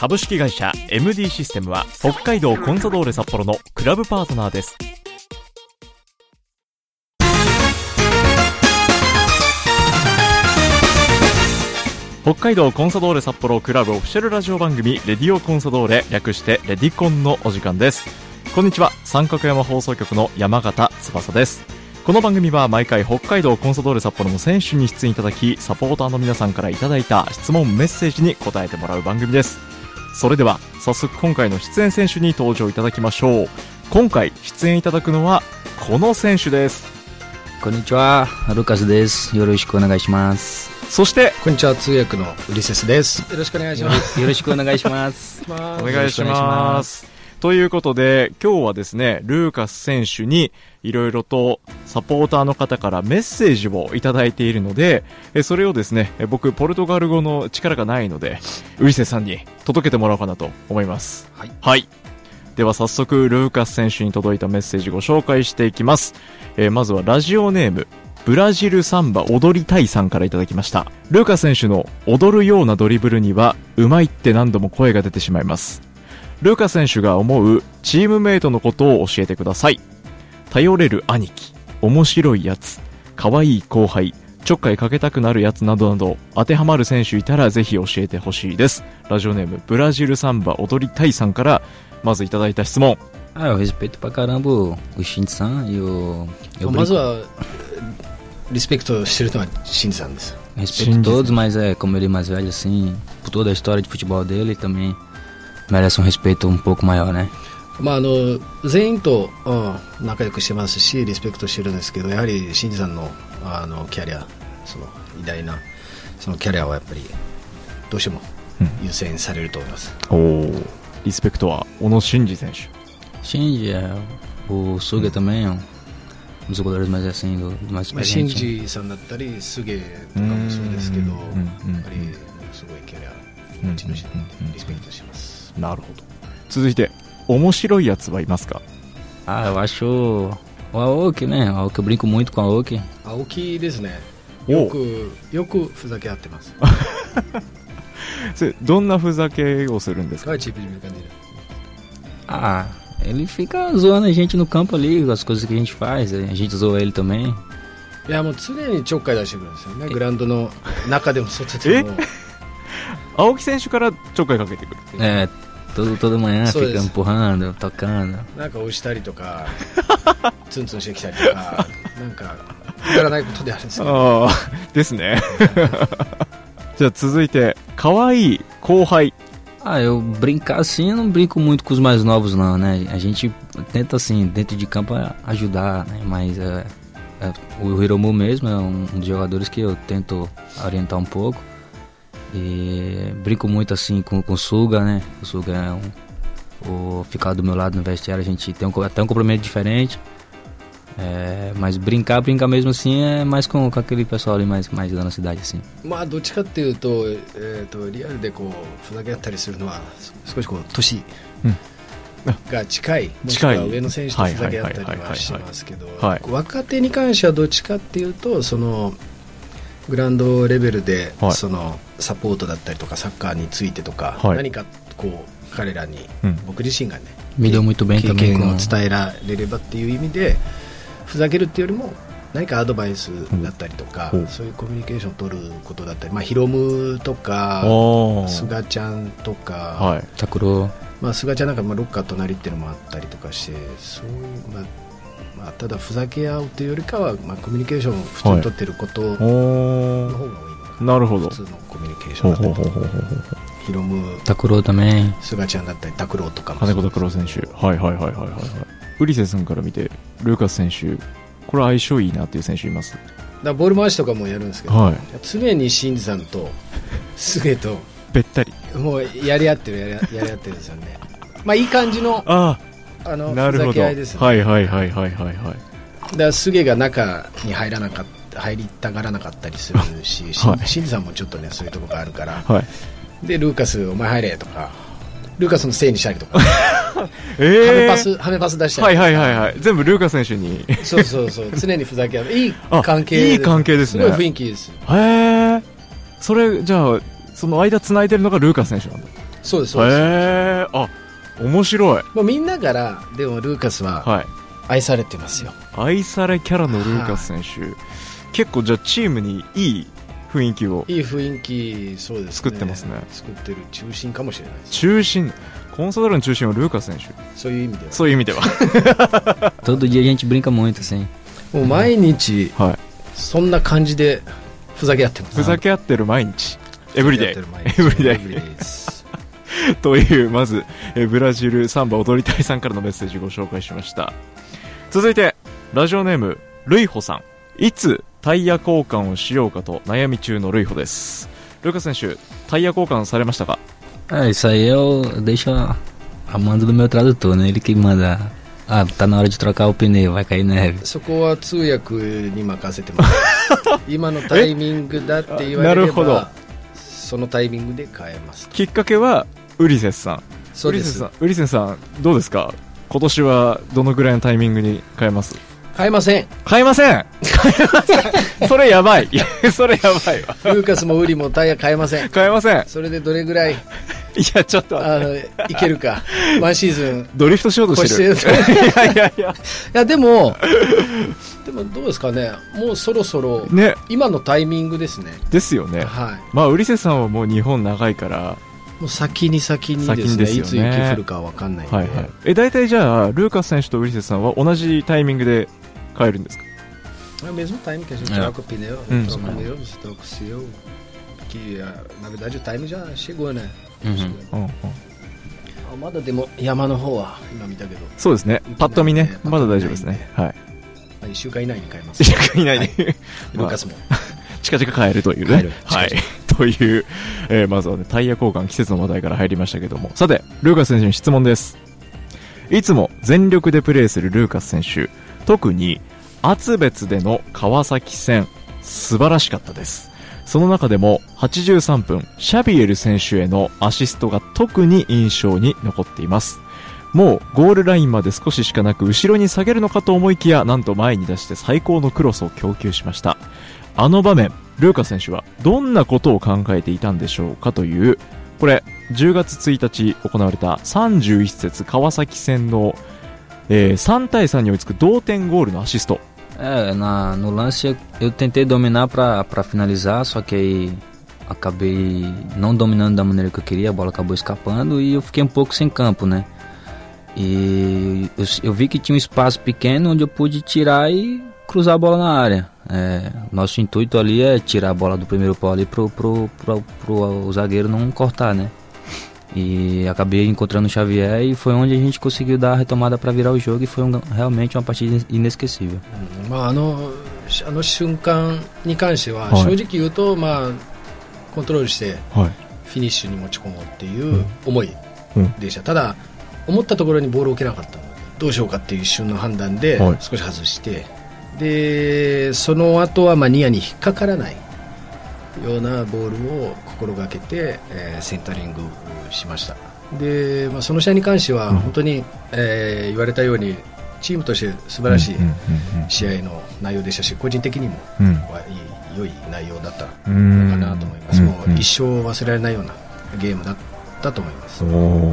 株式会社 MD システムは北海道コンサドーレ札幌のクラブパートナーです。北海道コンサドーレ札幌クラブオフィシャルラジオ番組レディオコンサドーレ略してレディコンのお時間です。こんにちは、三角山放送局の山形翼です。この番組は毎回北海道コンサドーレ札幌の選手に出演いただき、サポーターの皆さんからいただいた質問メッセージに答えてもらう番組です。それでは早速今回の出演選手に登場いただきましょう今回出演いただくのはこの選手ですこんにちは、ルカスです。よろしくお願いします。そしてこんにちは、通訳のウリセスです。よろしくお願いします。よろしくお願いします。おお願いしますということで今日はですねルーカス選手にいろいろとサポーターの方からメッセージをいただいているのでえそれをですねえ僕ポルトガル語の力がないのでウリセさんに届けてもらおうかなと思います。はい。はい。では早速ルーカス選手に届いたメッセージご紹介していきます、えーまずはラジオネームブラジルサンバ踊りたいさんからいただきました。ルーカス選手の踊るようなドリブルにはうまいって何度も声が出てしまいますルーカス選手が思うチームメイトのことを教えてください。頼れる兄貴面白いやつ可愛い後輩ちょっかいかけたくなるやつなどなど当てはまる選手いたらぜひ教えてほしいです。ラジオネームブラジルサンバ踊りたいさんからまずいただいた質問。Ah, eu respeito pra caramba o o Shin-san e o... Eu まずは、リスペクトしてるのはシンジさんです。respeito todos, mas é, como ele é mais velho assim, por toda a história de futebol dele, também merece um respeito um pouco maior, né? まあ、あの、全員と、うん、仲良くしてますし、リスペクトしてるんですけど、やはりシンジさんの、あの、キャリア、その、偉大な、そのキャリアはやっぱり、どうしても優先されると思います。おおリスペクトは小野伸二選手。Shinji, é, o Suga também é um dos jogadores mais assim, do, do mais まあ、シン experiente. ジさんだったり、スゲとかもそうですけど、うん。うん。やっぱり、ものすごいキャリア、持ち主リスペクトしてます。なるほど続いて面白いやつはいますか？ああ、わしょ、あおきね、あおき、ブリンクもいとか、あおき。あおきですね。よく、よくふざけ合ってます。それ、どんなふざけをするんですか？ああ、ele fica zoando a gente no campo ali, as coisas que a gente faz, a gente zoa ele também。いや、もう常にちょっかい出してくるんですよね、グランドの中でも外でも。青木選手からちょっかいかけてくる É, todo, toda manhã Só fica isso. empurrando, tocando. なんか押したりとかツンツンしてきたりとかなんかくだらないことであるんですけどああですねじゃあ続いて可愛い後輩 Ah, eu brincar assim, eu não brinco muito com os mais novos não, né? A gente tenta assim, dentro de campo a- ajudar, né? Mas é, é, o Hiromu mesmo é um, um dos jogadores que eu tento orientar um pouco. E brinco muito assim com, com o Suga, né? O Suga é um. O ficar do meu lado no vestiário, a gente tem um, co- até um complemento diferente. É, mas brincar, brincar mesmo assim é mais com, com aquele pessoal ali mais, mais da nossa cidade, assim. まあどっちかっていうと,、えー、とリアルでこうふざけ合ったりするのは少しこう年うんが近い、もしく近いは上の選手とふざけ合ったりはしますけどはい若手に関してはどっちかっていうとそのグラウンドレベルで、はいその サポートだったりとかサッカーについてとか、はい。何かこう彼らに、うん。僕自身がね経験.を伝えられればっていう意味でふざけるっていうよりも何かアドバイスだったりとか、うん。そういうコミュニケーションを取ることだったり、まあ、ヒロムとかあすがちゃんとか、はい。Takuro. まあ、すがちゃんなんかまあロッカー隣っていうのもあったりとかしてそういう、まあまあ、ただふざけ合うというよりかは、まあ、コミュニケーションを普通に取ってることのお方が多いなるほど。普通のコミュニケーションだったりほうほうほうほうほうヒロム Takuro também. すがちゃんだったり拓郎とかも金子拓郎選手。はいはいはいはいはい。はいウリセさんから見てルーカス選手これ相性いいなっていう選手います？だボール回しとかもやるんですけど、はい。常にシンジさんとスゲとべったり。もうやり合ってるやりやり合ってるんですよね。まあいい感じのあああのなるほど。ふざけ合いですね。はいはいはいはいはいはい。だからスゲが中に入らなかった入りたがらなかったりするし、し はいシンジさんもちょっとねそういうところがあるからはい。でルーカスお前入れとかルーカスのせいにしたりとか、えハメーパスハメパス出したはいりとかはいはいはい。全部ルーカ選手に。へそうそうそう 常にふざけ合ういいあ関係いい関係ですねすごい雰囲気ですえ。それ、じゃあ、その間繋いでるのがルーカ選手なんだ。そうですそうです、へえ。あ、面白い。もうみんなからでもルーカスははい。愛されてますよ愛されキャラのルーカス選手。結構じゃあチームにいい雰囲気をいい雰囲気そうですね作ってますね作ってる中心かもしれないです中心、コンサドールの中心はルーカス選手。そういう意味ではそういう意味では。Todo dia a gente brinca muito, assim. もう毎日はい。そんな感じでふざけ合ってますふざけ合ってる毎日。エブリデイ。エエブリデイエブリデイですという、まず、えーブラジルサンバ踊りたいさんからのメッセージご紹介しました。続いて、ラジオネーム、ルイホさん。いつタイヤ交換をしようかと悩み中のルイホです。ルカ選手、タイヤ交換されましたか？É, isso aí eu deixo a, a mando do meu tradutor, né? Ele que manda. Ah, tá na hora de trocar o pneu, vai cair neve. そこは通訳に任せてます 今のタイミングだって言われれなるほどばそのタイミングで変えますきっかけは、ウリセスさん。そうですウリセスさん、ウリセスさん、どうですか？今年はどのぐらいのタイミングに変えます？変えません変えません変えませんそれやばい。それやばいわ。ルーカスもウリもタイヤ変えません変えません。それでどれぐらい？いや、ちょっと。あのいけるかワンシーズンドリフトしようとしてる。いやいやいや。いやでもでもどうですかねもうそろそろね、今のタイミングですねですよね。はいまあ、ウリセさんはもう日本長いから、もう先に先にですねすよねいつ雪降るかわかんないんで、はいはい。え、大体じゃあ、ルーカス選手とウリセさんは同じタイミングで帰るんですか？É o mesmo time que a gente É. troca o pneu, Hum. troca o meu, você troca o seu. Que ah, na verdade o time já chegou, né? うまだでも山の方は今見たけど、そうですね。パッと見ね、まだ大丈夫ですね。はい。まあ、1週間以内に買えます。一週間以内に、ルまあーカスも。近々帰るというね。はい近。という、えーまずはね、タイヤ交換季節の話題から入りましたけども。さて、ルーカス選手に質問です。いつも全力でプレーするルーカス選手、特に、厚別での川崎戦、素晴らしかったです。その中でも、83分、シャビエル選手へのアシストが特に印象に残っています。もうゴールラインまで少ししかなく後ろに下げるのかと思いきやなんと前に出して最高のクロスを供給しましたあの場面ルーカ選手はどんなことを考えていたんでしょうかというこれ10月1日行われた31節川崎戦の、えー3対3に追いつく同点ゴールのアシスト É, na, no lance eu, tentei dominar pra finalizar, só que aí acabei não dominando da maneira que eu queria, a bola acabou escapando e eu fiquei um pouco sem campo, né? E eu, eu vi que tinha um espaço pequeno onde eu pude tirar e cruzar a bola na área. É, nosso intuito ali é tirar a bola do primeiro pau ali pro, pro, pro, pro o zagueiro não cortar, né? E acabei encontrando o Xavier e foi onde a gente conseguiu dar a retomada para virar o jogo e foi um- realmente uma partida inesquecível. まあ、あのあの瞬間に関しては、はい正直言うと、まあ、コントロールしてはいフィニッシュに持ち込もうっていう思いうんでした、ただ思ったところにボールを置けなかったのでどうしようかっていう一瞬の判断ではい少し外して、でその後はまあニアに引っかからないようなボールを心がけて、えーセンタリングしました。で、まあ、その試合に関してはうん。本当に、えー言われたようにチームとして素晴らしいうんうん試合の内容でしたし個人的にもう良い内容だったうん。のかなと思います、うん。もう一生忘れられないようなゲームだったと思います、おー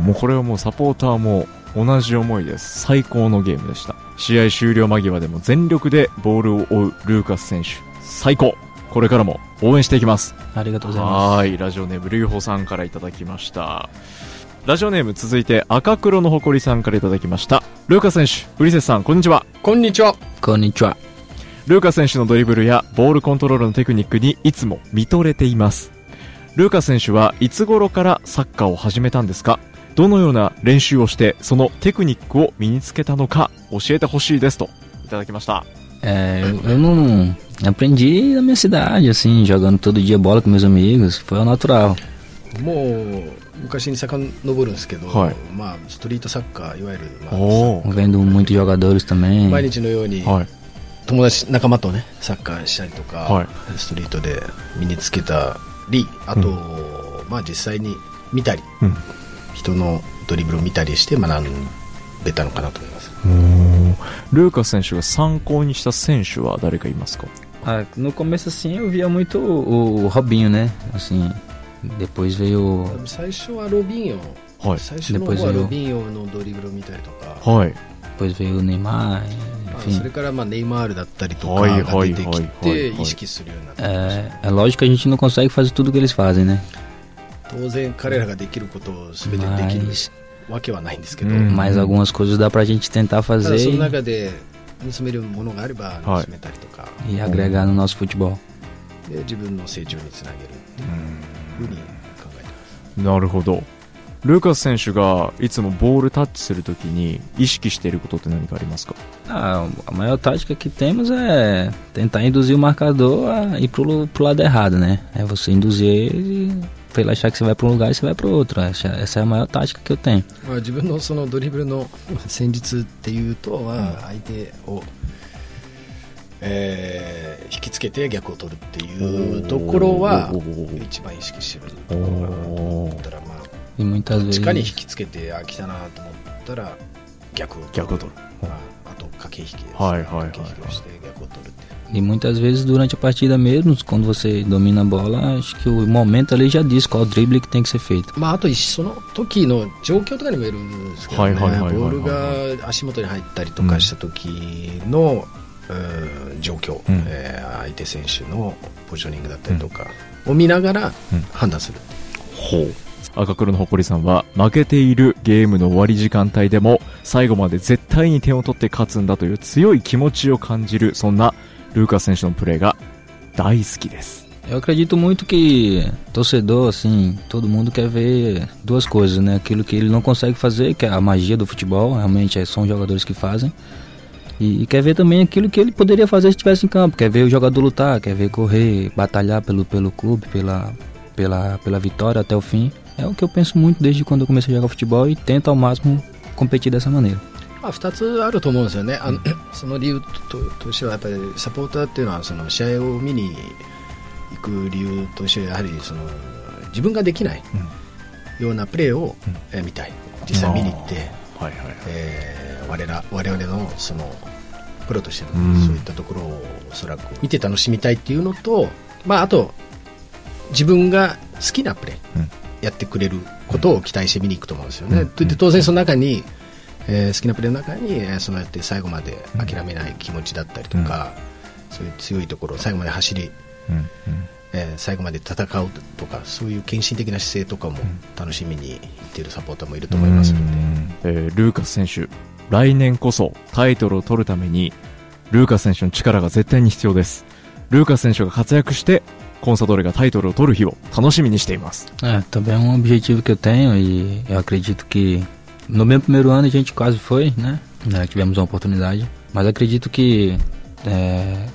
もうこれはもうサポーターも同じ思いです。最高のゲームでした。試合終了間際でも全力でボールを追うルーカス選手最高これからも応援していきますありがとうございます。はーいラジオネームルユホさんからいただきましたラジオネーム続いて赤黒の誇りさんからいただきましたルーカス選手ウリセスさんこんにちはこんにちはこんにちは。ルーカ選手のドリブルやボールコントロールのテクニックにいつも見とれています。ルーカ選手はいつ頃からサッカーを始めたんですか？どのような練習をしてそのテクニックを身につけたのか教えてほしいですといただきました。É, eu, eu não aprendi na minha cidade, assim, jogando todo dia bola com meus amigos, foi ao natural. もう昔に遡るんですけど、はいまあ、ストリートサッカーいわゆる、まあ、Vendo muitos jogadores também. 毎日のようにはい。友達仲間とねサッカーしたりとか、はいストリートで身につけたりあと、まあ、実際に見たりうん。人のドリブルを見たりして学べたのかなと思いますルーカス選手が参考にした選手は誰かいますか？Ah, no começo, assim, eu via muito o, o Robinho, né? Assim, depois veio... 最初はロビンオ、はい最初の方はロビンオのドリブルを見たりとか、はい。 Depois veio o Neymar, まあ enfim. それからまあネイマールだったりとかはいが出てきはいはいてはい意識するようになってきました É, é lógico que a gente não consegue fazer tudo que eles fazem, né? 当然彼らができることを全てできる Mas, わけはないんですけど、うん mas algumas coisas dá pra gente tentar ただ fazer その e, 中で 盗めるものがあれば盗めたりとか、で自分の成長につなげるというふうに考えてなるほど。ルーカス選手がいつもボールタッチするときに意識していることって何かありますか？ああ、まあ、タッチが tem é tentar induzir pra ele achar que você vai pra um lugar e você vai pro outro. Essa, essa é a maior tática que eu tenho. まあ、自分のそのドリブルの戦術っていうと、まあ、相手を、えー引きつけて逆を取るっていうところは一番意識してるところかなと思ったら、まあ、E muitas 地下に引.きつけてあ来たなと思ったら逆を取る逆を取るまあ、あと駆け引きです、はいはいはいはい駆け引きをして逆を取るっていう E muitas vezes durante a partida mesmo, quando você domina a bola, acho que o momento ali já diz qual drible que tem que ser feito. まあ、あとその時の状況とかにもよるんですけどね、ボはいはいはいはいはい。ールが足元に入ったりとかした時の、うん状況、うん。えー相手選手のポジショニングだったりとかを見ながらうん。判断する、ほう。赤黒の誇りさんは、負けているゲームの終わり時間帯でも、最後まで絶対に点を取って勝つんだという強い気持ちを感じる、そんなルーカス選手のプレーが大好きです。 Eu acredito muito que torcedor, assim, todo mundo quer ver duas coisas, né? Aquilo que ele não consegue fazer, que é a magia do futebol, realmente é, são jogadores que fazem. E, e quer ver também aquilo que ele poderia fazer se estivesse em campo. Quer ver o jogador lutar, quer ver correr, batalhar pelo, pelo clube, pela, pela, pela vitória até o fim. É o que eu penso muito desde quando eu comecei a jogar futebol e tento ao máximo competir dessa maneira. まあ、2つあると思うんですよね、あの その理由ととしてはやっぱりサポーターっていうのはその試合を見に行く理由としてはやはりその自分ができないようなプレーを、えー見たい。実際見に行って、はいはいはい。えー我ら我々のそのプロとしての、うん。そういったところをおそらく見て楽しみたいっていうのと、まあ、あと自分が好きなプレー、うん。やってくれることを期待して見に行くと思うんですよね、うん。当然その中に、えー好きなプレーの中に、えーそうやって最後まで諦めない気持ちだったりとか、そういう強いところ最後まで走り、うんうんえー最後まで戦うとかそういう献身的な姿勢とかも楽しみに行っているサポーターもいると思いますので。えールーカス選手、来年こそタイトルを取るために、ルーカス選手の力が絶対に必要です。ルーカス選手が活躍して、コンサドーレがタイトルを取る日を楽しみにしています。É, também é um objetivo que eu tenho e eu acredito que no meu primeiro ano a gente quase foi, né? Né, Tivemos uma oportunidade, mas acredito que é,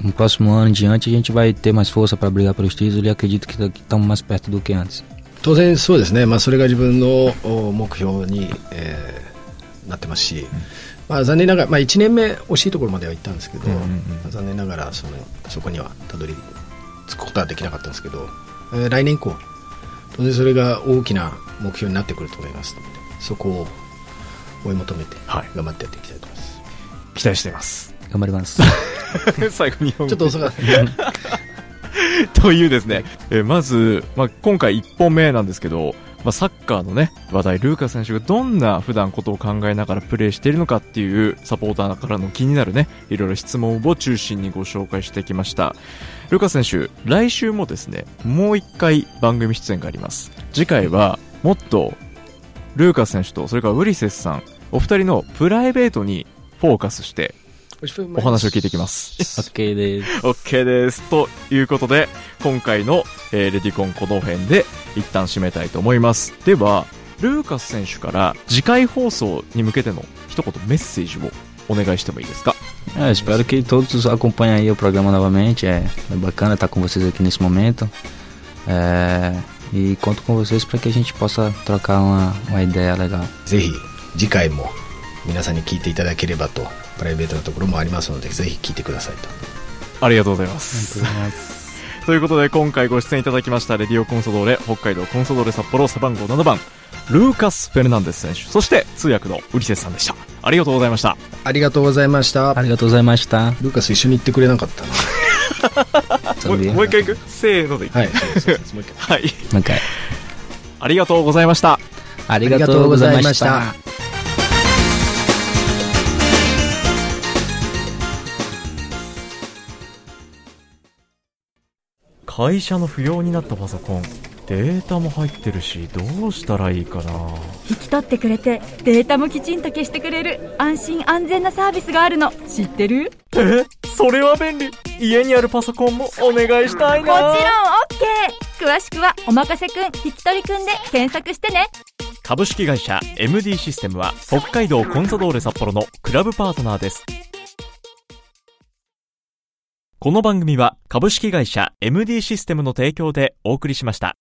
no próximo ano em diante a gente vai ter mais força para brigar pelos títulos e acredito que estamos mais perto do que antes. 当然そうですね、まあ、それが自分のお目標に、えーなってますし、まあ、残念ながら、まあ、1年目惜しいところまでは行ったんですけど、うんうんうんまあ残念ながらそのそこにはたどり着くことはできなかったんですけど、えー来年以降当然それが大きな目標になってくると思いますので そこを追い求めてはい頑張ってやっていきたいと思います、期待しています。頑張ります。最後にちょっと遅かった というですね、えーまず、まあ、今回1本目なんですけど、まあ、サッカーのね、話題、ルーカス選手がどんな普段ことを考えながらプレーしているのかっていうサポーターからの気になるね、いろいろ質問を中心にご紹介してきました。ルーカス選手、来週もですね、もう一回番組出演があります。次回は、もっと、ルーカス選手と、それからウリセスさん、お二人のプライベートにフォーカスして、お話を聞いていきます。ok, de- OK です。ということで、今回の、えーレディコンこの辺で一旦締めたいと思います。では、ルーカス選手から次回放送に向けての一言メッセージをお願いしてもいいですか？É, espero que todos acompanhem aí o programa novamente. É, é bacana estar com vocês aqui nesse momento. É, E conto com vocês para que a gente possa trocar uma, uma ideia legal. ぜひ次回も皆さんに聞いていただければとプライベートなところもありますのでぜひ聞いてくださいとありがとうございます。ということで今回ご出演いただきましたレディオコンソドーレ北海道コンソドーレ札幌背番号7番ルーカス・フェルナンデス選手そして通訳のウリセスさんでしたありがとうございましたありがとうございましたありがとうございました。ルーカス一緒に行ってくれなかったな もう一回いく？せーのでいくはい はい。もう一回。ありがとうございました。ありがとうございました。会社の不要になったパソコンデータも入ってるしどうしたらいいかな。引き取ってくれてデータもきちんと消してくれる安心安全なサービスがあるの。知ってる？え？それは便利。家にあるパソコンもお願いしたいもちろん。な OK 詳しくは「おまかせくん。引き取りくん」で検索してね。株式会社 MD システムは北海道コンサドーレ札幌のクラブパートナーです。この番組は株式会社 MD システムの提供でお送りしました